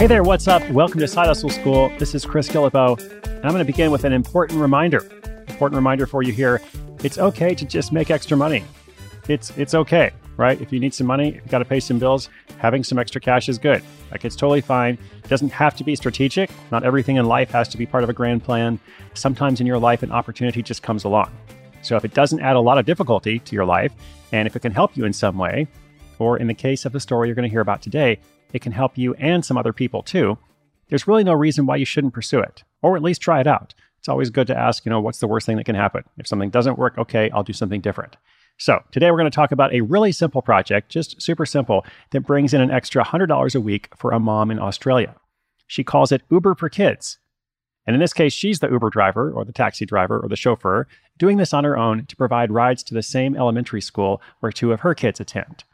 Hey there, what's up? Welcome to Side Hustle School. This is Chris Guillebeau, and I'm going to begin with an important reminder. Important reminder for you here. It's okay to just make extra money. It's it's okay, right? If you need some money, if you got to pay some bills, having some extra cash is good. Like it's totally fine. It doesn't have to be strategic. Not everything in life has to be part of a grand plan. Sometimes in your life an opportunity just comes along. So if it doesn't add a lot of difficulty to your life, and if it can help you in some way, or in the case of the story you're going to hear about today, it can help you and some other people too. There's really no reason why you shouldn't pursue it, or at least try it out. It's always good to ask, you know, what's the worst thing that can happen? If something doesn't work, okay, I'll do something different. So, today we're going to talk about a really simple project, just super simple, that brings in an extra $100 a week for a mom in Australia. She calls it Uber for Kids. And in this case, she's the Uber driver or the taxi driver or the chauffeur, doing this on her own to provide rides to the same elementary school where two of her kids attend.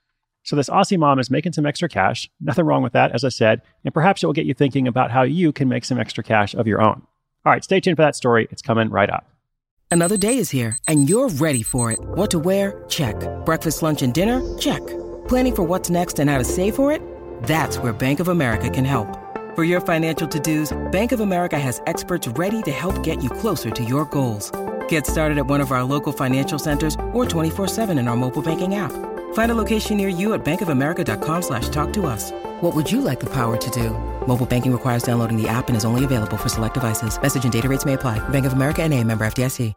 So this Aussie mom is making some extra cash. Nothing wrong with that, as I said. And perhaps it will get you thinking about how you can make some extra cash of your own. All right, stay tuned for that story. It's coming right up. Another day is here, and you're ready for it. What to wear? Check. Breakfast, lunch, and dinner? Check. Planning for what's next and how to save for it? That's where Bank of America can help. For your financial to-dos, Bank of America has experts ready to help get you closer to your goals. Get started at one of our local financial centers or 24-7 in our mobile banking app. Find a location near you at bankofamerica.com slash talk to us. What would you like the power to do? Mobile banking requires downloading the app and is only available for select devices. Message and data rates may apply. Bank of America and a member FDIC.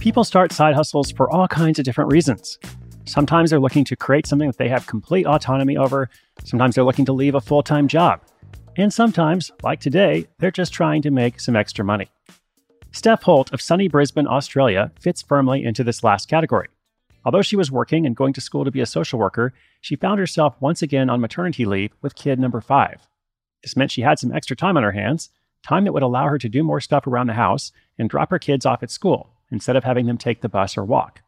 People start side hustles for all kinds of different reasons. Sometimes they're looking to create something that they have complete autonomy over. Sometimes they're looking to leave a full time job. And sometimes, like today, they're just trying to make some extra money. Steph Holt of sunny Brisbane, Australia, fits firmly into this last category. Although she was working and going to school to be a social worker, she found herself once again on maternity leave with kid number five. This meant she had some extra time on her hands, time that would allow her to do more stuff around the house and drop her kids off at school instead of having them take the bus or walk.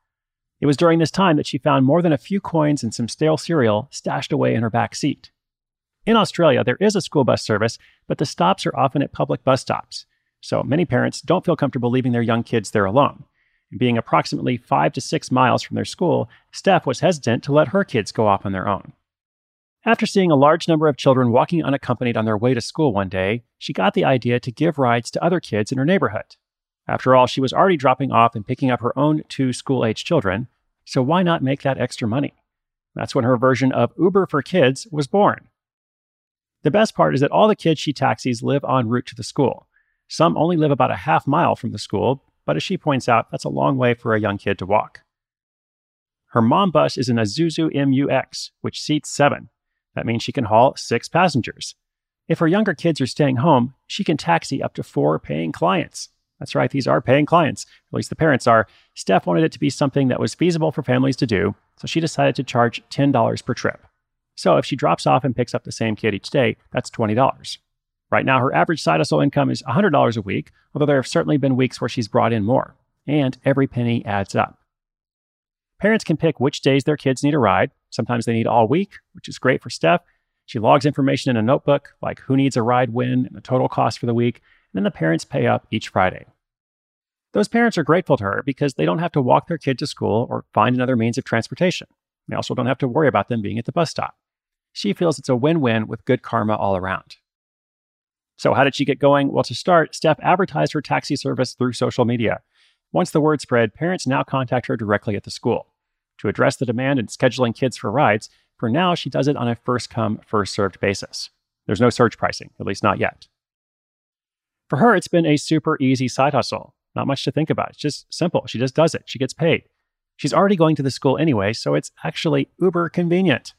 It was during this time that she found more than a few coins and some stale cereal stashed away in her back seat. In Australia, there is a school bus service, but the stops are often at public bus stops. So many parents don't feel comfortable leaving their young kids there alone. And being approximately five to six miles from their school, Steph was hesitant to let her kids go off on their own. After seeing a large number of children walking unaccompanied on their way to school one day, she got the idea to give rides to other kids in her neighborhood. After all, she was already dropping off and picking up her own two school age children, so why not make that extra money? That's when her version of Uber for Kids was born. The best part is that all the kids she taxis live en route to the school. Some only live about a half mile from the school, but as she points out, that's a long way for a young kid to walk. Her mom bus is an Isuzu MUX, which seats seven. That means she can haul six passengers. If her younger kids are staying home, she can taxi up to four paying clients. That's right, these are paying clients, at least the parents are. Steph wanted it to be something that was feasible for families to do, so she decided to charge $10 per trip. So if she drops off and picks up the same kid each day, that's $20. Right now, her average side hustle income is $100 a week, although there have certainly been weeks where she's brought in more. And every penny adds up. Parents can pick which days their kids need a ride. Sometimes they need all week, which is great for Steph. She logs information in a notebook, like who needs a ride when and the total cost for the week, and then the parents pay up each Friday. Those parents are grateful to her because they don't have to walk their kid to school or find another means of transportation. They also don't have to worry about them being at the bus stop. She feels it's a win win with good karma all around. So, how did she get going? Well, to start, Steph advertised her taxi service through social media. Once the word spread, parents now contact her directly at the school. To address the demand in scheduling kids for rides, for now, she does it on a first come, first served basis. There's no surge pricing, at least not yet. For her, it's been a super easy side hustle. Not much to think about. It's just simple. She just does it. She gets paid. She's already going to the school anyway, so it's actually uber convenient.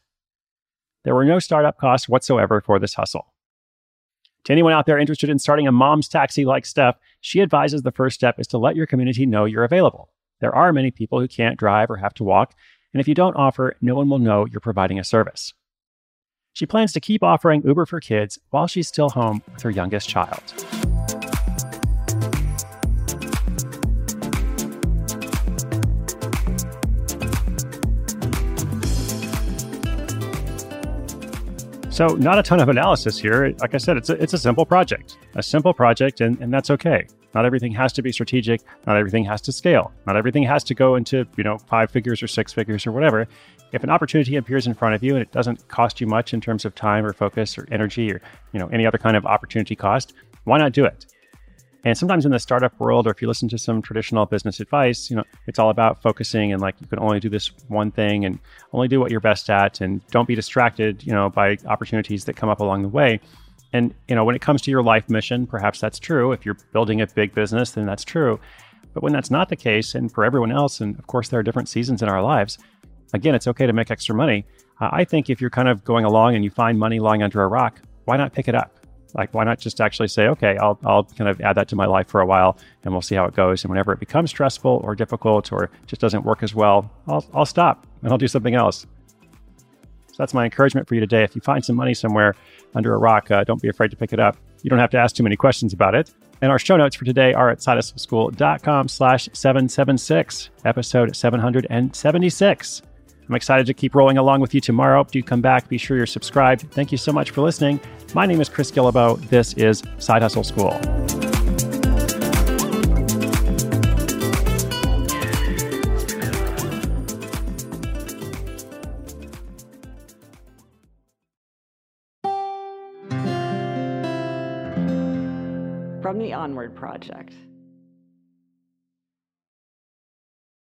There were no startup costs whatsoever for this hustle. To anyone out there interested in starting a mom's taxi like Steph, she advises the first step is to let your community know you're available. There are many people who can't drive or have to walk, and if you don't offer, no one will know you're providing a service. She plans to keep offering Uber for kids while she's still home with her youngest child. So, not a ton of analysis here. Like I said, it's a, it's a simple project, a simple project, and, and that's okay. Not everything has to be strategic. Not everything has to scale. Not everything has to go into, you know, five figures or six figures or whatever. If an opportunity appears in front of you and it doesn't cost you much in terms of time or focus or energy or, you know, any other kind of opportunity cost, why not do it? And sometimes in the startup world, or if you listen to some traditional business advice, you know, it's all about focusing and like you can only do this one thing and only do what you're best at and don't be distracted, you know, by opportunities that come up along the way. And, you know, when it comes to your life mission, perhaps that's true. If you're building a big business, then that's true. But when that's not the case, and for everyone else, and of course, there are different seasons in our lives, again, it's okay to make extra money. Uh, I think if you're kind of going along and you find money lying under a rock, why not pick it up? Like, why not just actually say, okay, I'll, I'll kind of add that to my life for a while and we'll see how it goes. And whenever it becomes stressful or difficult or just doesn't work as well, I'll, I'll stop and I'll do something else. So that's my encouragement for you today. If you find some money somewhere under a rock, uh, don't be afraid to pick it up. You don't have to ask too many questions about it. And our show notes for today are at sidehustleschool.com slash 776, episode 776. I'm excited to keep rolling along with you tomorrow. Do come back. Be sure you're subscribed. Thank you so much for listening. My name is Chris Guillebeau. This is Side Hustle School. From the Onward Project.